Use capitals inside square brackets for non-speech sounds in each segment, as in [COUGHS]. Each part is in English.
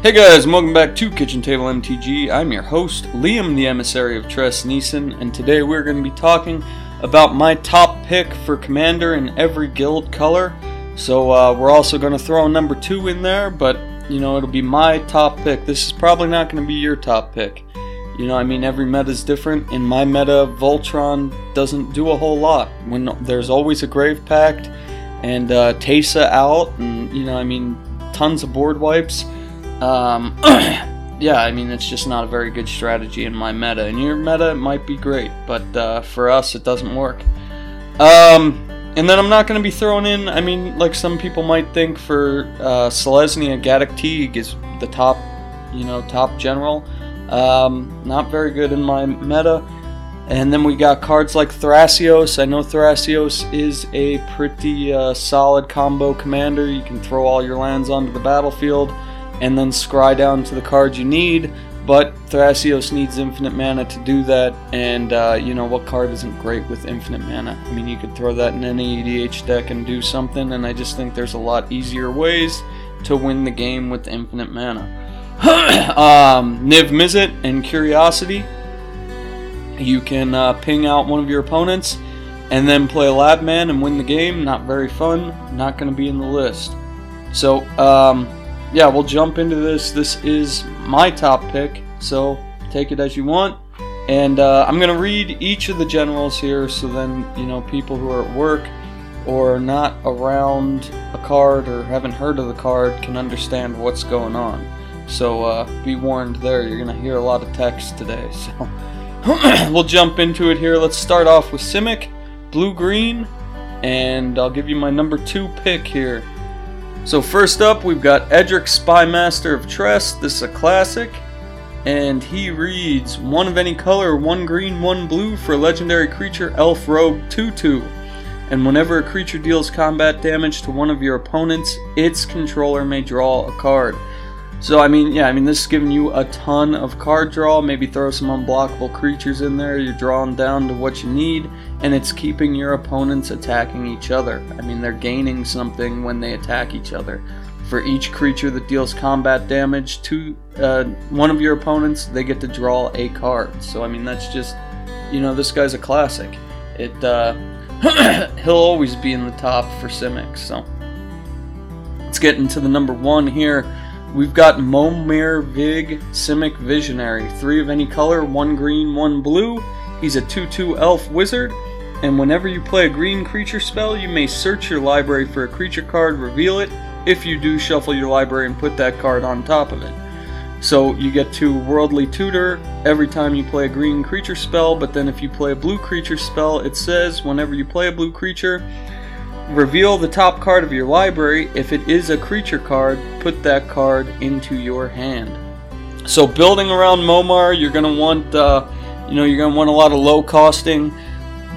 Hey guys, welcome back to Kitchen Table MTG. I'm your host, Liam, the emissary of Tress Neeson, and today we're going to be talking about my top pick for commander in every guild color. So uh, we're also going to throw number two in there, but you know it'll be my top pick. This is probably not going to be your top pick. You know, I mean, every meta is different. In my meta, Voltron doesn't do a whole lot. When there's always a Grave Pact and uh, Teysa out, and you know, I mean, tons of board wipes. Um, [CLEARS THROAT] yeah, I mean, it's just not a very good strategy in my meta. In your meta, it might be great, but uh, for us, it doesn't work. Um, and then I'm not going to be throwing in, I mean, like some people might think for uh, Selesnya, Gaddock Teeg is the top, you know, top general. Um, not very good in my meta. And then we got cards like Thrasios. I know Thrasios is a pretty uh, solid combo commander. You can throw all your lands onto the battlefield and then scry down to the cards you need. But Thrasios needs infinite mana to do that, and uh, you know what card isn't great with infinite mana? I mean, you could throw that in any EDH deck and do something, and I just think there's a lot easier ways to win the game with infinite mana. [COUGHS] um, Niv Mizzet and Curiosity. You can uh, ping out one of your opponents and then play Lab Man and win the game. Not very fun. Not going to be in the list. So, um, yeah, we'll jump into this. This is my top pick, so take it as you want. And uh, I'm going to read each of the generals here so then, you know, people who are at work or not around a card or haven't heard of the card can understand what's going on. So uh, be warned there, you're going to hear a lot of text today. [LAUGHS] So [CLEARS THROAT] we'll jump into it here. Let's start off with Simic, blue green, and I'll give you my number two pick here. So first up, we've got Edric Spymaster of Trest. This is a classic. And he reads, one of any color, one green, one blue for legendary creature, Elf Rogue 2-2. And whenever a creature deals combat damage to one of your opponents, its controller may draw a card. So I mean, yeah, I mean this is giving you a ton of card draw. Maybe throw some unblockable creatures in there. You're drawing down to what you need, and it's keeping your opponents attacking each other. I mean, they're gaining something when they attack each other. For each creature that deals combat damage to uh, one of your opponents, they get to draw a card. So I mean, that's just, you know, this guy's a classic. It uh, [CLEARS THROAT] he'll always be in the top for Simic. So let's get into the number one here. We've got Momir Vig Simic Visionary. Three of any color, one green, one blue. He's a 2 2 elf wizard, and whenever you play a green creature spell, you may search your library for a creature card, reveal it. If you do, shuffle your library and put that card on top of it. So you get to Worldly Tutor every time you play a green creature spell, but then if you play a blue creature spell, it says whenever you play a blue creature, Reveal the top card of your library. If it is a creature card, put that card into your hand. So building around Momir, you're gonna want, uh, you know, you're gonna want a lot of low costing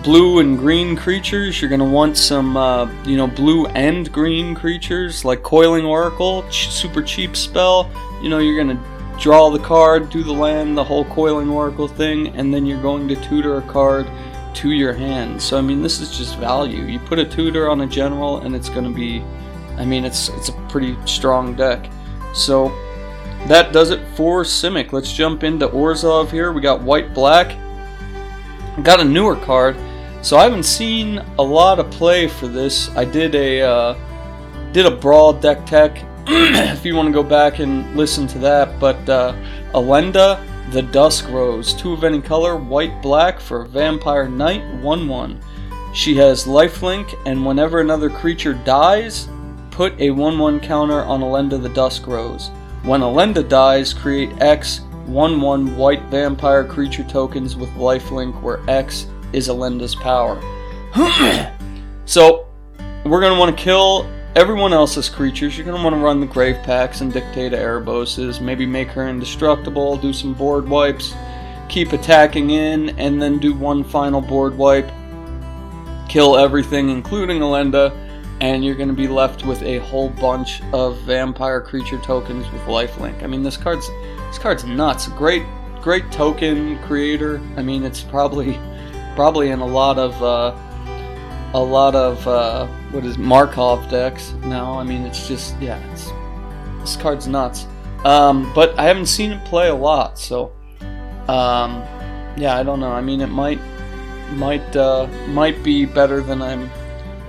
blue and green creatures. You're gonna want some, uh, you know, blue and green creatures like Coiling Oracle, ch- super cheap spell. You know, you're gonna draw the card, do the land, the whole Coiling Oracle thing, and then you're going to tutor a card to your hand. So I mean, this is just value. You put a tutor on a general, and it's going to be, I mean, it's it's a pretty strong deck. So that does it for Simic. Let's jump into Orzhov here. We got white black. Got a newer card, so I haven't seen a lot of play for this. I did a uh, did a brawl deck tech. [CLEARS THROAT] if you want to go back and listen to that, but uh, Elenda the Dusk Rose, two of any color, white black for Vampire Knight 1 1. She has lifelink, and whenever another creature dies, put a 1 1 counter on Elenda the Dusk Rose. When Elenda dies, create X 1 1 white vampire creature tokens with lifelink, where X is Elenda's power. [CLEARS THROAT] so, we're going to want to kill everyone else's creatures, you're going to want to run the Grave Pacts and Dictate Ereboses, maybe make her indestructible, do some board wipes, keep attacking in, and then do one final board wipe, kill everything, including Elenda, and you're going to be left with a whole bunch of vampire creature tokens with lifelink. I mean, this card's this card's nuts. Great, great token creator. I mean, it's probably probably in a lot of. Uh, a lot of uh, what is Markov decks now. I mean, it's just yeah, it's, this card's nuts. Um, but I haven't seen it play a lot, so um, yeah, I don't know. I mean, it might might uh, might be better than I'm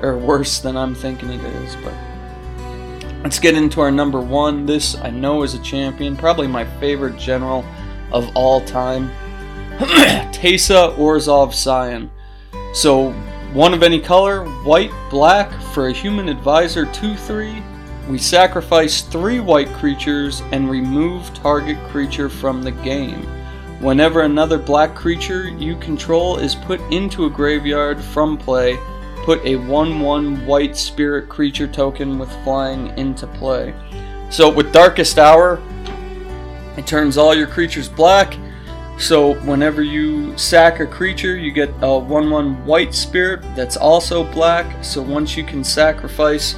or worse than I'm thinking it is, but let's get into our number one. This I know is a champion, probably my favorite general of all time, [CLEARS THROAT] Teysa Orzhov Scion. So one of any color, white, black, for a human advisor 2 3. We sacrifice three white creatures and remove target creature from the game. Whenever another black creature you control is put into a graveyard from play, put a 1 1 white spirit creature token with flying into play. So with Darkest Hour, it turns all your creatures black. So whenever you sack a creature, you get a 1 1 white spirit that's also black. So once you can sacrifice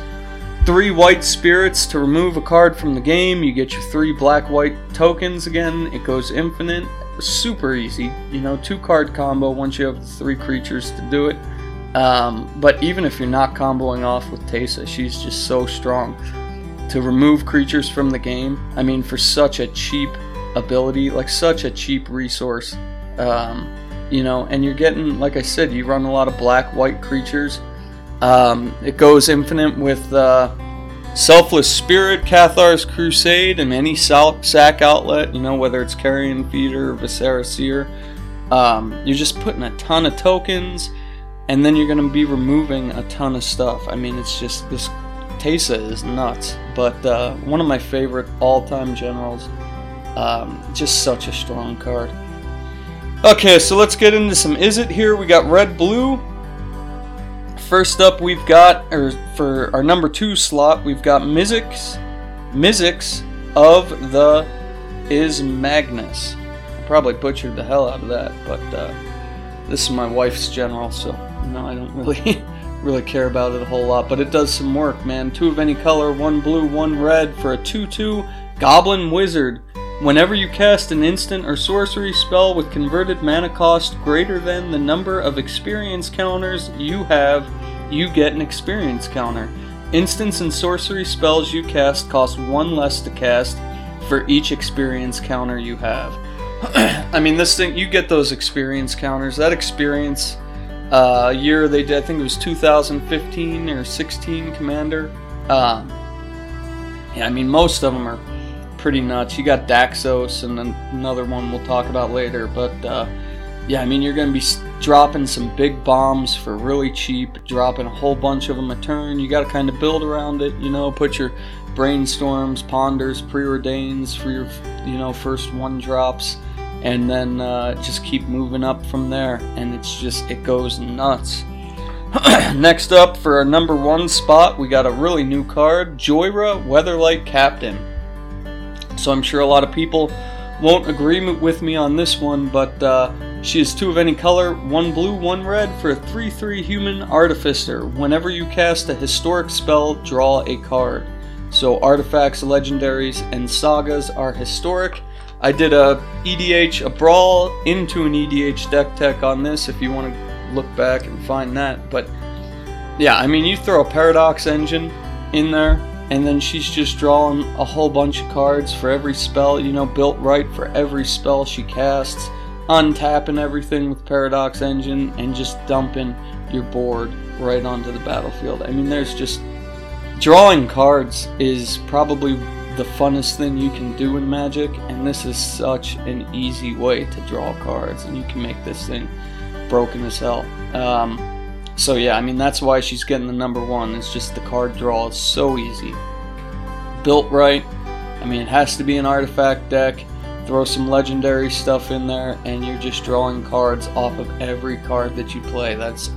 three white spirits to remove a card from the game, you get your three black white tokens again. It goes infinite. Super easy. You know, two card combo once you have three creatures to do it. Um, but even if you're not comboing off with Teysa, she's just so strong. To remove creatures from the game, I mean, for such a cheap ability, like such a cheap resource, um, you know, and you're getting, like I said, you run a lot of black white creatures. Um, it goes infinite with uh, Selfless Spirit, Cathar's Crusade, and any sack outlet, you know, whether it's Carrion Feeder or Seer. Um, you're just putting a ton of tokens and then you're going to be removing a ton of stuff. I mean, it's just this Teysa is nuts, but uh, one of my favorite all-time generals. Um, just such a strong card. Okay, so let's get into some Izzet here. We got red blue. First up, we've got, or for our number two slot, we've got Mizzix, Mizzix of the Izmagnus. I probably butchered the hell out of that, but uh, this is my wife's general, so no, I don't really [LAUGHS] really care about it a whole lot, but it does some work, man. Two of any color, one blue, one red for a 2-2 Goblin Wizard. Whenever you cast an instant or sorcery spell with converted mana cost greater than the number of experience counters you have, you get an experience counter. Instants and sorcery spells you cast cost one less to cast for each experience counter you have. [CLEARS THROAT] I mean, this thing, you get those experience counters. That experience uh, year they did, I think it was 2015 or 16 Commander. Um, yeah, I mean, most of them are pretty nuts. You got Daxos and another one we'll talk about later. But uh, yeah, I mean, you're going to be dropping some big bombs for really cheap, dropping a whole bunch of them a turn. You got to kind of build around it, you know, put your brainstorms, ponders, preordains for your, you know, first one drops and then uh, just keep moving up from there and it's just it goes nuts [CLEARS THROAT] next up for our number one spot we got a really new card Jhoira weatherlight captain so i'm sure a lot of people won't agree with me on this one but uh, she is two of any color one blue one red for a 3-3 human artificer whenever you cast a historic spell draw a card so artifacts legendaries and sagas are historic I did a EDH, a Brawl into an EDH deck tech on this if you want to look back and find that. But yeah, I mean, you throw a Paradox Engine in there, and then she's just drawing a whole bunch of cards for every spell, you know, built right for every spell she casts, untapping everything with Paradox Engine, and just dumping your board right onto the battlefield. I mean, there's just. Drawing cards is probably the funnest thing you can do in Magic, and this is such an easy way to draw cards, and you can make this thing broken as hell. Um, so yeah, I mean that's why she's getting the number one. It's just the card draw is so easy, built right. I mean it has to be an artifact deck. Throw some legendary stuff in there, and you're just drawing cards off of every card that you play. That's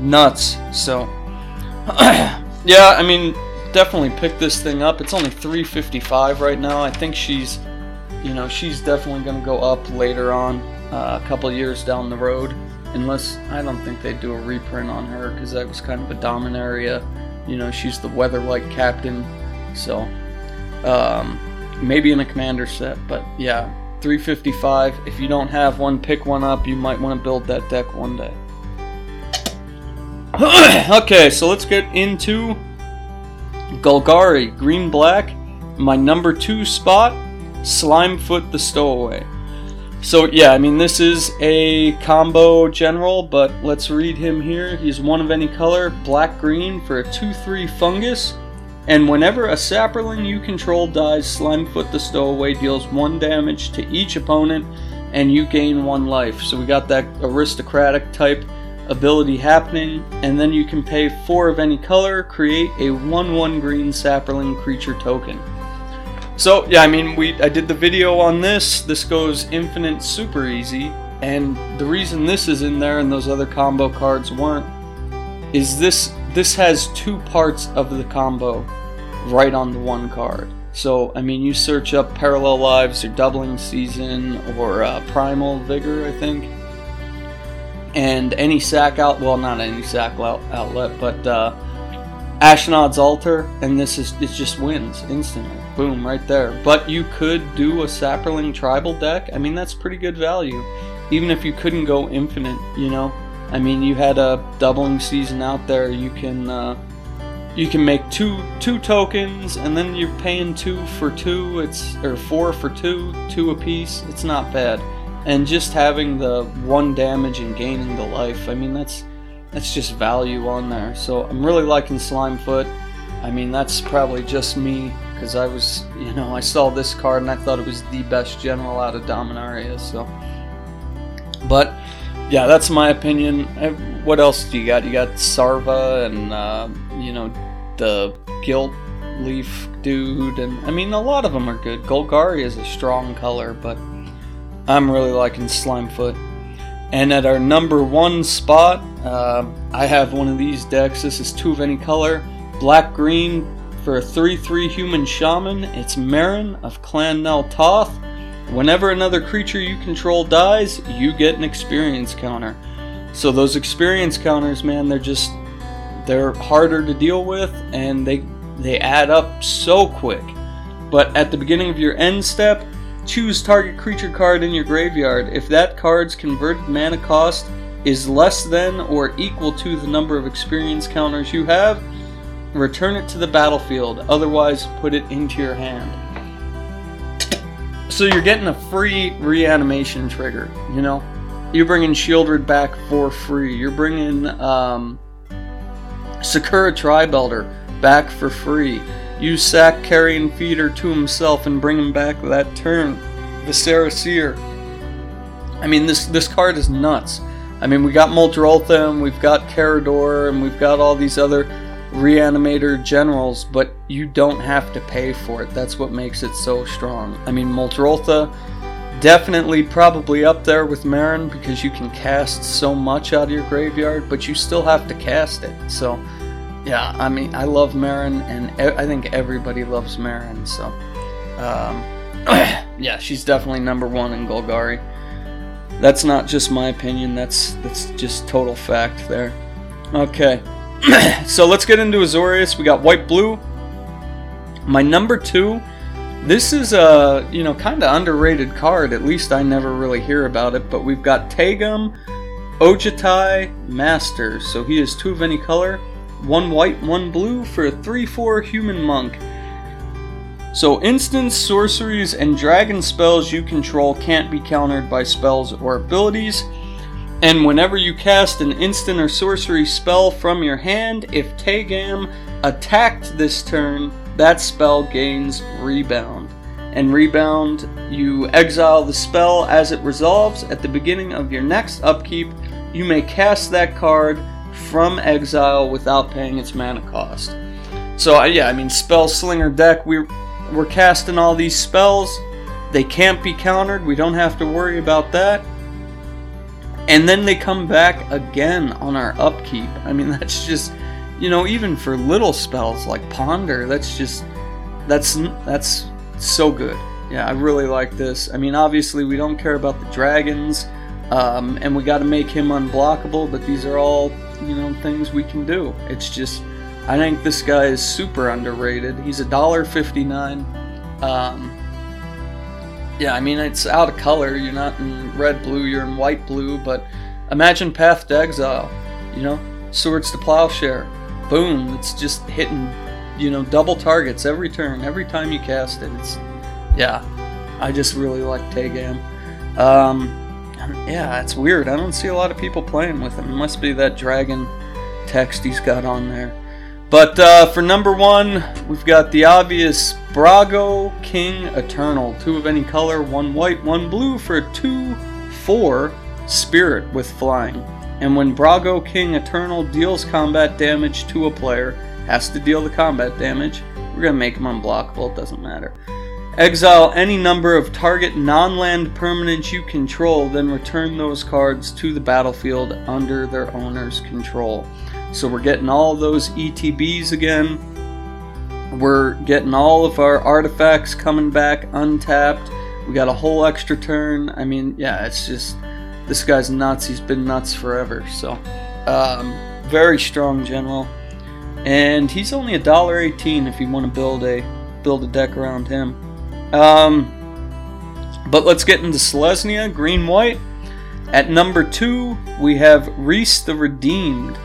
nuts. So [CLEARS THROAT] yeah, I mean definitely pick this thing up. It's only 355 right now. I think she's, you know, she's definitely going to go up later on, uh, a couple years down the road. Unless I don't think they do a reprint on her because that was kind of a Dominaria. You know, she's the Weatherlight captain, so um, maybe in a commander set. But yeah, 355. If you don't have one, pick one up. You might want to build that deck one day. [CLEARS THROAT] okay, so let's get into Golgari, green black, my number two spot, Slimefoot the Stowaway. So yeah, I mean this is a combo general, but let's read him here. He's one of any color, black green for a 2-3 fungus. And whenever a saproling you control dies, Slimefoot the Stowaway deals one damage to each opponent and you gain one life. So we got that aristocratic type ability happening, and then you can pay four of any color, create a 1-1 green saproling creature token. So yeah, I mean, we I did the video on this. This goes infinite super easy, and the reason this is in there and those other combo cards weren't is this this has two parts of the combo right on the one card. So I mean, you search up Parallel Lives or Doubling Season or uh, Primal Vigor, I think, and any sack out well, not any sack outlet, but uh, Ashnod's Altar, and this is it just wins instantly. Boom, right there. But you could do a Saproling tribal deck. I mean, that's pretty good value. Even if you couldn't go infinite, you know. I mean, you had a doubling season out there. You can uh, you can make two two tokens, and then you're paying two for two. It's or four for two, two a piece. It's not bad. And just having the one damage and gaining the life. I mean, that's that's just value on there. So I'm really liking Slimefoot. I mean, that's probably just me because I was, you know, I saw this card and I thought it was the best general out of Dominaria. So, but yeah, that's my opinion. What else do you got? You got Sarva and uh, you know the Gilt Leaf dude, and I mean a lot of them are good. Golgari is a strong color, but I'm really liking Slimefoot. And at our number one spot, uh, I have one of these decks. This is two of any color, black green for a 3 3 human shaman. It's Meren of Clan Nel Toth. Whenever another creature you control dies, you get an experience counter. So those experience counters, man, they're just they're harder to deal with and they they add up so quick. But at the beginning of your end step, Choose target creature card in your graveyard. If that card's converted mana cost is less than or equal to the number of experience counters you have, return it to the battlefield. Otherwise, put it into your hand. So you're getting a free reanimation trigger, you know? You're bringing Shieldred back for free. You're bringing um, Sakura Tribelder back for free. Use sack Carrion Feeder to himself and bring him back that turn. Viscera Seer. I mean, this this card is nuts. I mean, we got Muldrotha, and we've got Karador, and we've got all these other reanimator generals, but you don't have to pay for it. That's what makes it so strong. I mean, Muldrotha, definitely probably up there with Meren because you can cast so much out of your graveyard, but you still have to cast it. So, yeah, I mean, I love Meren, and I think everybody loves Meren. So, um, [CLEARS THROAT] yeah, she's definitely number one in Golgari. That's not just my opinion. That's that's just total fact there. Okay, [CLEARS THROAT] so let's get into Azorius. We got white blue. My number two. This is a you know kind of underrated card. At least I never really hear about it. But we've got Taigam, Ojutai, Master. So he is two of any color one white, one blue for a 3 4 human monk. So, instants, sorceries, and dragon spells you control can't be countered by spells or abilities. And whenever you cast an instant or sorcery spell from your hand, if Taigam attacked this turn, that spell gains Rebound. And Rebound, you exile the spell as it resolves. At the beginning of your next upkeep, you may cast that card from exile without paying its mana cost. So uh, yeah, I mean spell slinger deck. We're we're casting all these spells. They can't be countered. We don't have to worry about that. And then they come back again on our upkeep. I mean [LAUGHS] that's just you know even for little spells like ponder. That's just that's that's so good. Yeah, I really like this. I mean obviously we don't care about the dragons. Um, and we got to make him unblockable, but these are all you know things we can do. It's just I think this guy is super underrated. He's a dollar fifty nine. Um, yeah, I mean it's out of color. You're not in red blue. You're in white blue. But imagine Path to Exile. You know, Swords to Plowshare. Boom! It's just hitting you know, double targets every turn, every time you cast it. It's, yeah, I just really like Taigam. Um, yeah, it's weird. I don't see a lot of people playing with him. It must be that dragon text he's got on there. But uh, for number one, we've got the obvious Brago King Eternal. Two of any color, one white, one blue for a 2 4 spirit with flying. And when Brago King Eternal deals combat damage to a player, has to deal the combat damage, we're going to make him unblockable, it doesn't matter. Exile any number of target non land permanents you control, then return those cards to the battlefield under their owner's control. So we're getting all those ETBs again. We're getting all of our artifacts coming back untapped. We got a whole extra turn. I mean, yeah, it's just this guy's nuts. He's been nuts forever. So, um, very strong general, and he's only a dollar eighteen if you want to build a build a deck around him. Um, but let's get into Selesnya, green white. At number two, we have Rhys the Redeemed.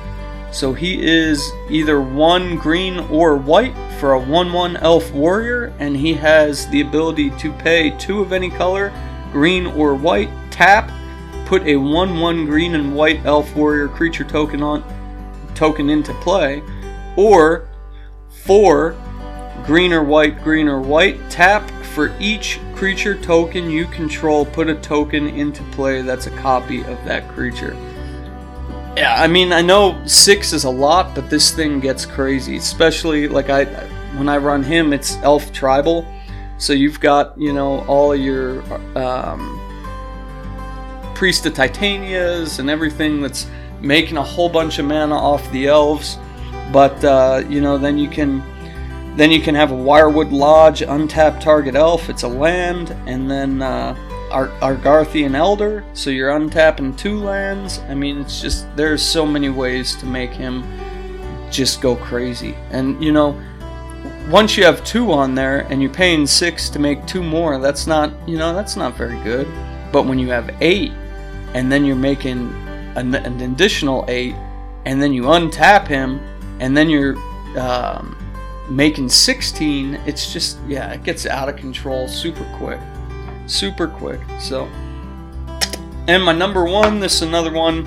So he is either one green or white for a 1 1 elf warrior, and he has the ability to pay two of any color, green or white, tap, put a 1 1 green and white elf warrior creature token on token into play, or four green or white, green or white, tap for each creature token you control, put a token into play that's a copy of that creature. Yeah, I mean, I know six is a lot, but this thing gets crazy. Especially like I, when I run him, it's elf tribal, so you've got you know all your um, priest of Titanias and everything that's making a whole bunch of mana off the elves. But uh, you know, then you can then you can have a Wirewood Lodge, untap target elf. It's a land, and then uh, Ar- Argothian Elder, so you're untapping two lands. I mean, it's just there's so many ways to make him just go crazy. And you know, once you have two on there and you're paying six to make two more, that's not you know that's not very good. But when you have eight, and then you're making an, an additional eight, and then you untap him, and then you're um, making 16, it's just yeah, it gets out of control super quick super quick. So, and my number one, this is another one.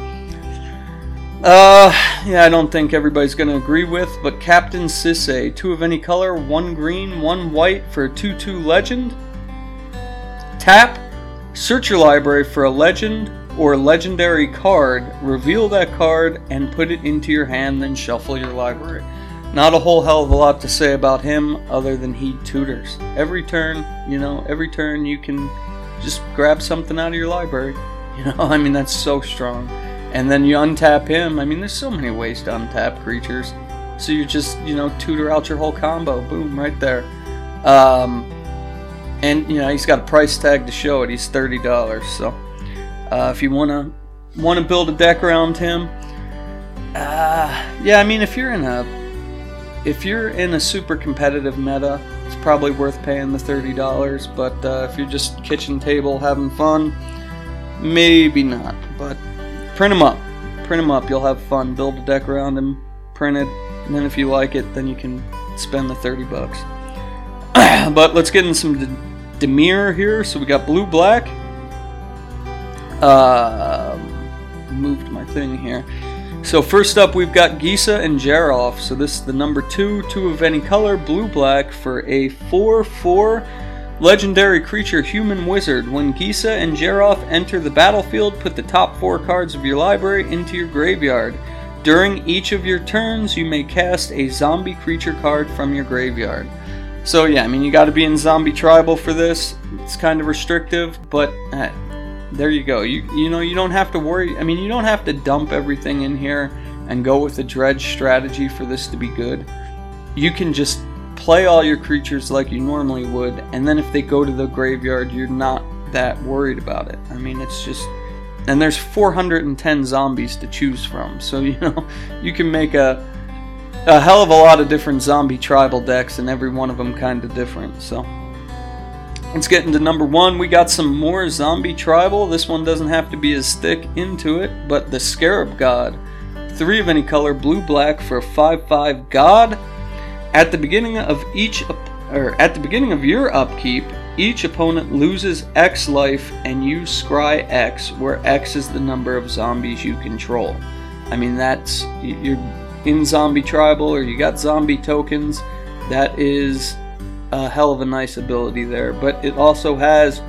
Uh, yeah, I don't think everybody's gonna agree with, but Captain Sisay, two of any color, one green, one white for a 2-2 legend. Tap, search your library for a legend or legendary card, reveal that card, and put it into your hand, then shuffle your library. Not a whole hell of a lot to say about him other than he tutors. Every turn, you know, every turn you can just grab something out of your library. [LAUGHS] You know, I mean, that's so strong. And then you untap him. I mean, there's so many ways to untap creatures. So you just, you know, tutor out your whole combo. Boom, right there. Um, and, you know, he's got a price tag to show it. He's $30. So uh, if you want to want to build a deck around him, uh, yeah, I mean, if you're in a if you're in a super competitive meta, it's probably worth paying the $30, but uh, if you're just kitchen table having fun, maybe not. But print them up. Print them up. You'll have fun. Build a deck around them, print it, and then if you like it, then you can spend the 30 bucks. [CLEARS THROAT] but let's get in some D- Dimir here. So we got blue black. Uh, moved my thing here. So first up, we've got Gisa and Geralf. So this is the number two, two of any color, blue-black for a 4-4 legendary creature human wizard. When Gisa and Geralf enter the battlefield, put the top four cards of your library into your graveyard. During each of your turns, you may cast a zombie creature card from your graveyard. So yeah, I mean you got to be in zombie tribal for this. It's kind of restrictive, but uh, there you go. You you know you don't have to worry. I mean, you don't have to dump everything in here and go with a dredge strategy for this to be good. You can just play all your creatures like you normally would, and then if they go to the graveyard, you're not that worried about it. I mean, it's just and there's 410 zombies to choose from, so [LAUGHS] you know you can make a a hell of a lot of different zombie tribal decks, and every one of them kind of different. So. Let's get into number one. We got some more zombie tribal. This one doesn't have to be as thick into it, but the Scarab God. Three of any color, blue black for a 5 5 God. At the beginning of each or at the beginning of your upkeep, each opponent loses X life and you scry X, where X is the number of zombies you control. I mean, that's you're in zombie tribal or you got zombie tokens. That is a hell of a nice ability there. But it also has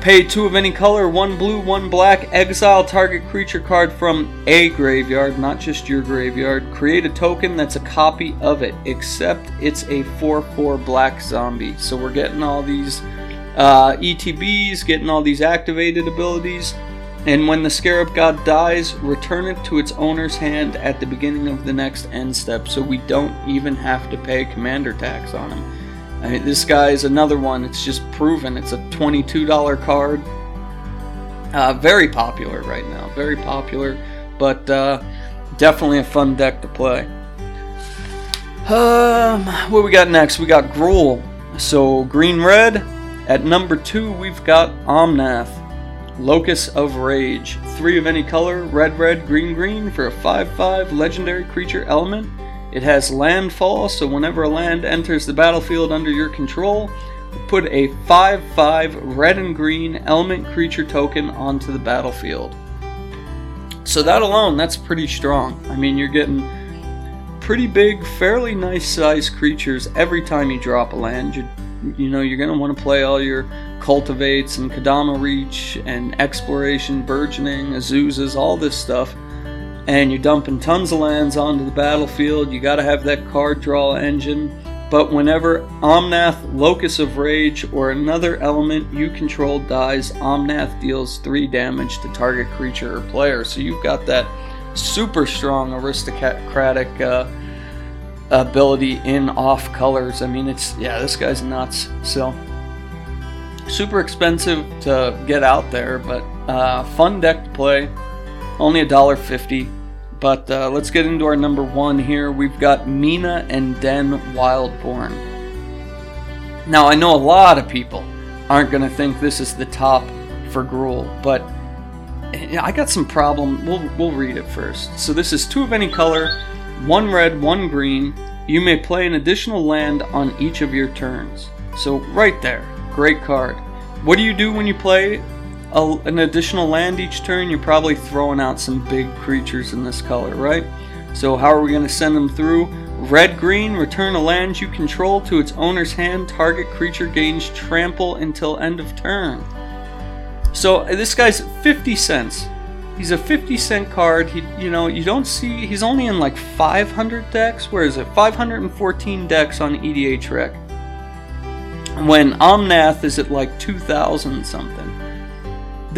Pay two of any color, one blue, one black, exile target creature card from a graveyard, not just your graveyard. Create a token that's a copy of it, except it's a 4 4 black zombie. So we're getting all these uh, ETBs, getting all these activated abilities. And when the Scarab God dies, return it to its owner's hand at the beginning of the next end step, so we don't even have to pay commander tax on him. I mean, this guy is another one. It's just proven. It's a $22 card. Uh, very popular right now. Very popular, but uh, definitely a fun deck to play. Um, what we got next? We got Gruul. So green red. At number two, we've got Omnath, Locus of Rage. Three of any color, red, red, green, green for a 5-5 legendary creature element. It has landfall, so whenever a land enters the battlefield under your control, put a 5 5 red and green element creature token onto the battlefield. So, that alone, that's pretty strong. I mean, you're getting pretty big, fairly nice sized creatures every time you drop a land. You, you know, you're going to want to play all your cultivates and Kodama Reach and exploration, burgeoning, Azusas, all this stuff and you're dumping tons of lands onto the battlefield. You got to have that card draw engine. But whenever Omnath, Locus of Rage, or another element you control dies, Omnath deals 3 damage to target creature or player. So you've got that super strong aristocratic uh, ability in off colors. I mean, it's, yeah, this guy's nuts. So, super expensive to get out there, but uh, fun deck to play. Only $1.50. But uh, let's get into our number one here. We've got Mina and Denn Wildborn. Now, I know a lot of people aren't going to think this is the top for Gruul, but I got some problem. We'll, we'll read it first. So, this is two of any color, one red, one green. You may play an additional land on each of your turns. So, right there, great card. What do you do when you play a, an additional land each turn, you're probably throwing out some big creatures in this color, right? So how are we going to send them through? Red green, return a land you control to its owner's hand. Target creature gains trample until end of turn. So uh, this guy's 50 cents. He's a 50 cent card. He, you know, you don't see. He's only in like 500 decks. Where is it? 514 decks on EDHREC. When Omnath is at like 2,000 something.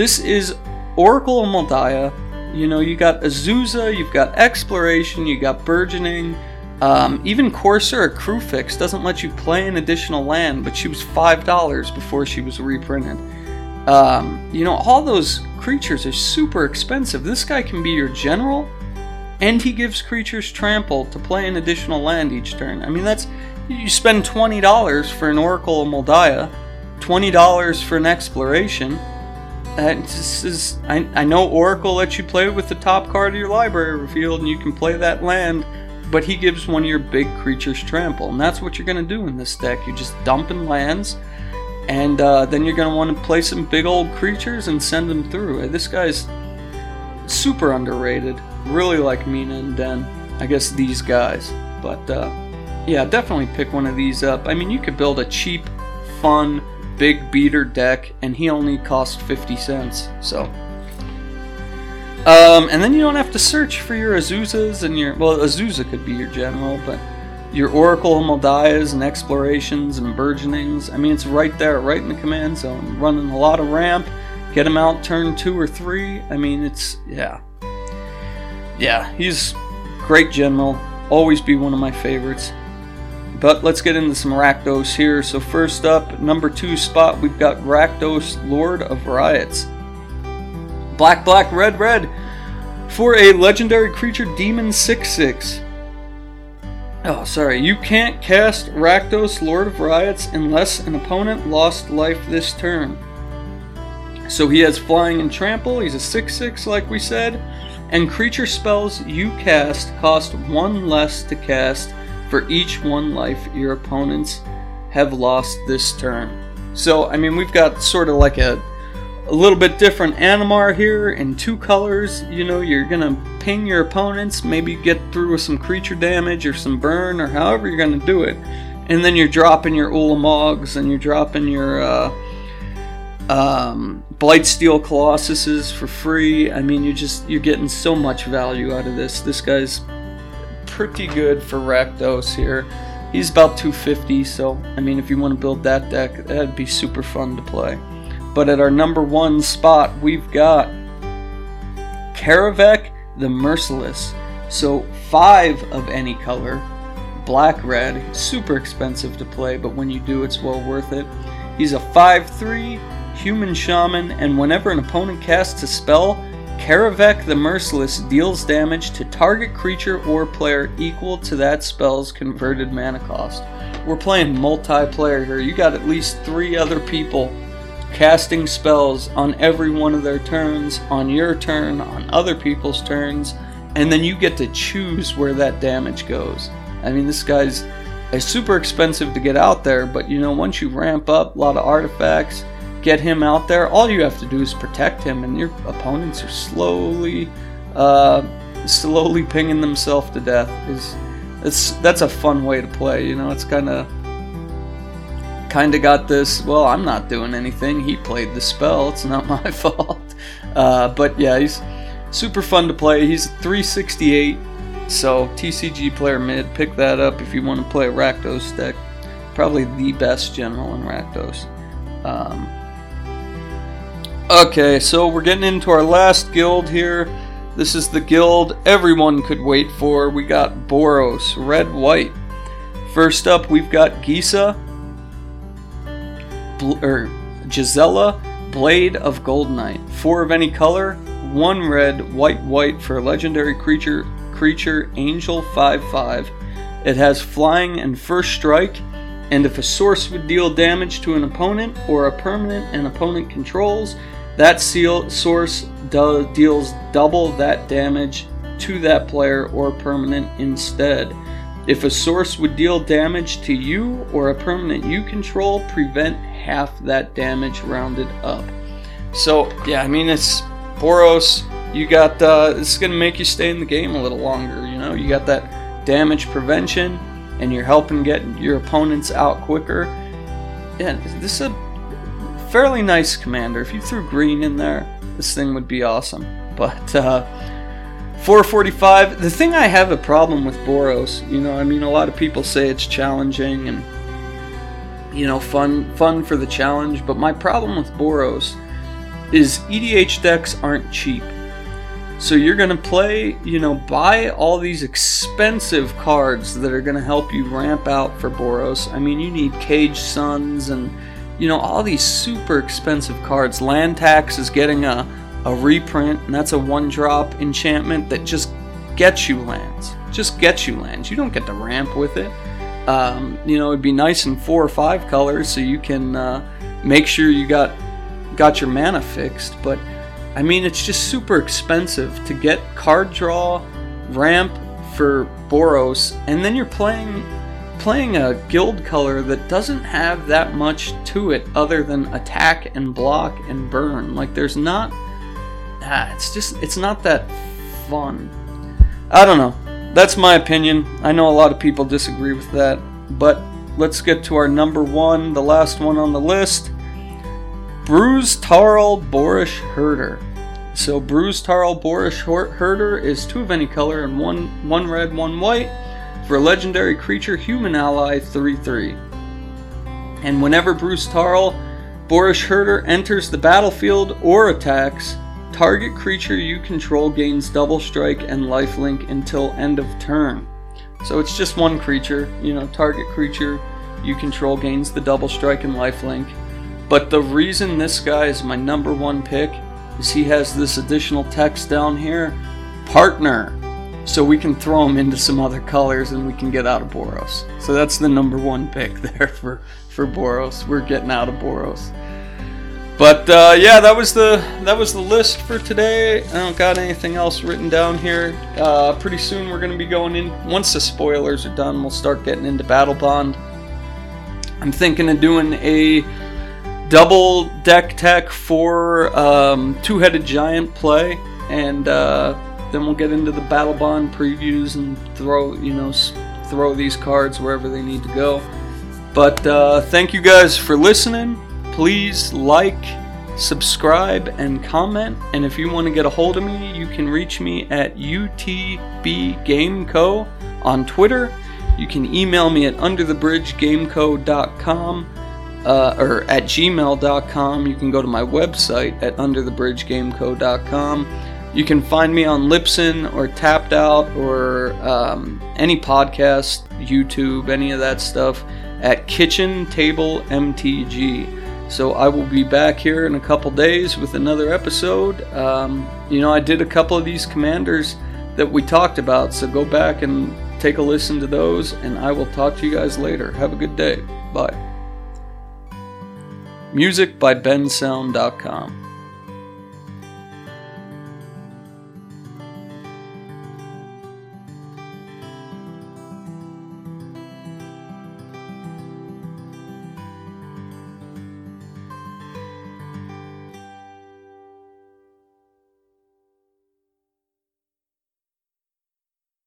This is Oracle of Mul Daya. You know, you got Azusa, you've got Exploration, you got Burgeoning. Um, even Courser or Kruphix doesn't let you play an additional land, but she was $5 before she was reprinted. Um, you know, all those creatures are super expensive. This guy can be your general, and he gives creatures trample to play an additional land each turn. I mean, that's you spend $20 for an Oracle of Daya, $20 for an Exploration, this is I, I know Oracle lets you play with the top card of your library field and you can play that land, but he gives one of your big creatures trample, and that's what you're gonna do in this deck. You're just dumping lands, and uh, then you're gonna want to play some big old creatures and send them through. This guy's super underrated. Really like Mina and Denn. I guess these guys, but uh, yeah, definitely pick one of these up. I mean, you could build a cheap, fun big beater deck, and he only cost 50 cents. So. Um, and then you don't have to search for your Azusas and your. Well, Azusa could be your general, but your Oracle Mul and Explorations and Burgeonings. I mean, it's right there, right in the command zone. Running a lot of ramp, get him out turn two or three. I mean, it's. Yeah. Yeah, he's great general. Always be one of my favorites. But let's get into some Rakdos here. So first up, number two spot, we've got Rakdos, Lord of Riots. Black, black, red, red. For a legendary creature, Demon 6-6. Oh, sorry. You can't cast Rakdos, Lord of Riots, unless an opponent lost life this turn. So he has Flying and Trample. He's a 6-6, like we said. And creature spells you cast cost one less to cast for each one life your opponents have lost this turn. So, I mean, we've got sort of like a, a little bit different Animar here in two colors. You know, you're going to ping your opponents, maybe get through with some creature damage or some burn or however you're going to do it. And then you're dropping your Ulamogs and you're dropping your uh, um, Blightsteel Colossuses for free. I mean, you're just you're getting so much value out of this. This guy's pretty good for Rakdos here. He's about 250, so I mean, if you want to build that deck, that'd be super fun to play. But at our number one spot, we've got Kaervek the Merciless. So five of any color, black red, super expensive to play, but when you do, it's well worth it. He's a 5-3 human shaman, and whenever an opponent casts a spell, Kaervek the Merciless deals damage to target creature or player equal to that spell's converted mana cost. We're playing multiplayer here. You got at least three other people casting spells on every one of their turns, on your turn, on other people's turns, and then you get to choose where that damage goes. I mean, this guy's uh, super expensive to get out there, but you know, once you ramp up a lot of artifacts, get him out there, all you have to do is protect him, and your opponents are slowly, uh, slowly pinging themselves to death. Is it's that's a fun way to play. You know, it's kind of kind of got this. Well, I'm not doing anything. He played the spell. It's not [LAUGHS] my fault. Uh, but yeah, he's super fun to play. He's 368. So TCG player mid, pick that up if you want to play a Rakdos deck. Probably the best general in Rakdos. Um, okay, so we're getting into our last guild here. This is the guild everyone could wait for. We got Boros, red white. First up, we've got Gisa, Bl- or Gisela, Blade of Goldnight. Four of any color, one red, white, white for a legendary creature, creature Angel 5 5. It has flying and first strike, and if a source would deal damage to an opponent or a permanent an opponent controls, that seal source do, deals double that damage to that player or permanent instead. If a source would deal damage to you or a permanent you control, prevent half that damage rounded up. So, yeah, I mean, it's Boros. You got, uh, it's going to make you stay in the game a little longer. You know, you got that damage prevention, and you're helping get your opponents out quicker. Yeah, this is a fairly nice commander. If you threw green in there, this thing would be awesome. But, uh, 445. The thing I have a problem with Boros, you know, I mean, a lot of people say it's challenging and you know, fun fun for the challenge. But my problem with Boros is EDH decks aren't cheap. So you're gonna play, you know, buy all these expensive cards that are gonna help you ramp out for Boros. I mean, you need Cage Suns and you know all these super expensive cards. Land Tax is getting a a reprint, and that's a one-drop enchantment that just gets you lands. Just gets you lands. You don't get to ramp with it. Um, you know, it'd be nice in four or five colors, so you can uh, make sure you got got your mana fixed. But I mean, it's just super expensive to get card draw, ramp for Boros, and then you're playing playing a guild color that doesn't have that much to it other than attack and block and burn. Like there's not ah, it's just it's not that fun. I don't know. That's my opinion. I know a lot of people disagree with that, but let's get to our number one, the last one on the list. Bruse Tarl Boorish Herder. So Bruse Tarl Boorish Herder is two of any color and one one red, one white for legendary creature human ally 3-3. And whenever Bruse Tarl Boris Herder enters the battlefield or attacks, Target creature you control gains double strike and lifelink until end of turn. So it's just one creature, you know, target creature you control gains the double strike and lifelink. But the reason this guy is my number one pick is he has this additional text down here partner. So we can throw him into some other colors and we can get out of Boros. So that's the number one pick [LAUGHS] there for, for Boros. We're getting out of Boros. But uh, yeah, that was the that was the list for today. I don't got anything else written down here. Uh, pretty soon we're gonna be going in. Once the spoilers are done, we'll start getting into Battlebond. I'm thinking of doing a double deck tech for um, two-headed giant play, and uh, then we'll get into the Battlebond previews and throw you know throw these cards wherever they need to go. But uh, thank you guys for listening please like, subscribe, and comment. And if you want to get a hold of me, you can reach me at UTBGameCo on Twitter. You can email me at underthebridgegameco.com uh, or at gmail.com. You can go to my website at underthebridgegameco.com. You can find me on Libsyn or Tapped Out or um, any podcast, YouTube, any of that stuff at Kitchen Table MTG. So I will be back here in a couple days with another episode. Um, you know, I did a couple of these commanders that we talked about, so go back and take a listen to those, and I will talk to you guys later. Have a good day. Bye. Music by bensound.com.